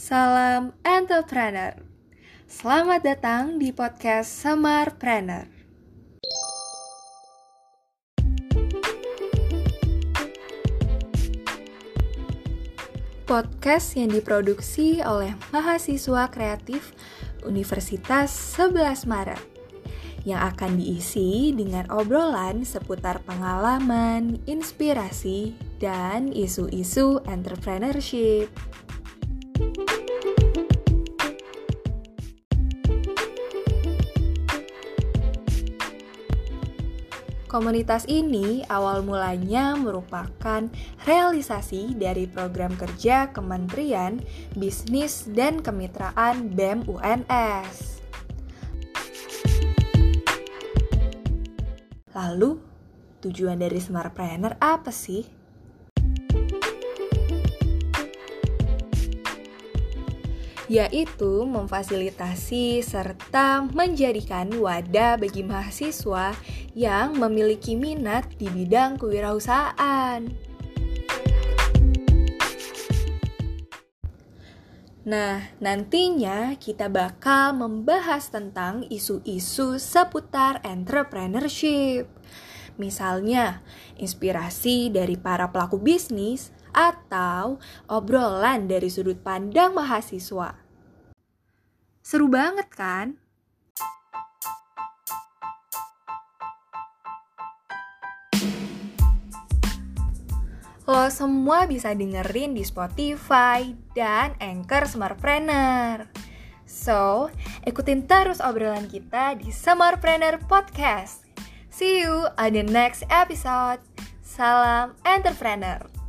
Salam entrepreneur. Selamat datang di podcast Semarpreneur. Podcast yang diproduksi oleh mahasiswa kreatif Universitas 11 Maret yang akan diisi dengan obrolan seputar pengalaman, inspirasi, dan isu-isu entrepreneurship. Komunitas ini awal mulanya merupakan realisasi dari program kerja Kementerian Bisnis dan Kemitraan BEM UNS. Lalu, tujuan dari Smartpreneur apa sih? Yaitu memfasilitasi serta menjadikan wadah bagi mahasiswa yang memiliki minat di bidang kewirausahaan. Nah, nantinya kita bakal membahas tentang isu-isu seputar entrepreneurship. Misalnya, inspirasi dari para pelaku bisnis atau obrolan dari sudut pandang mahasiswa. Seru banget kan? Lo semua bisa dengerin di Spotify dan Anchor Smartpreneur. So, ikutin terus obrolan kita di Smartpreneur Podcast. See you on the next episode. Salam entrepreneur.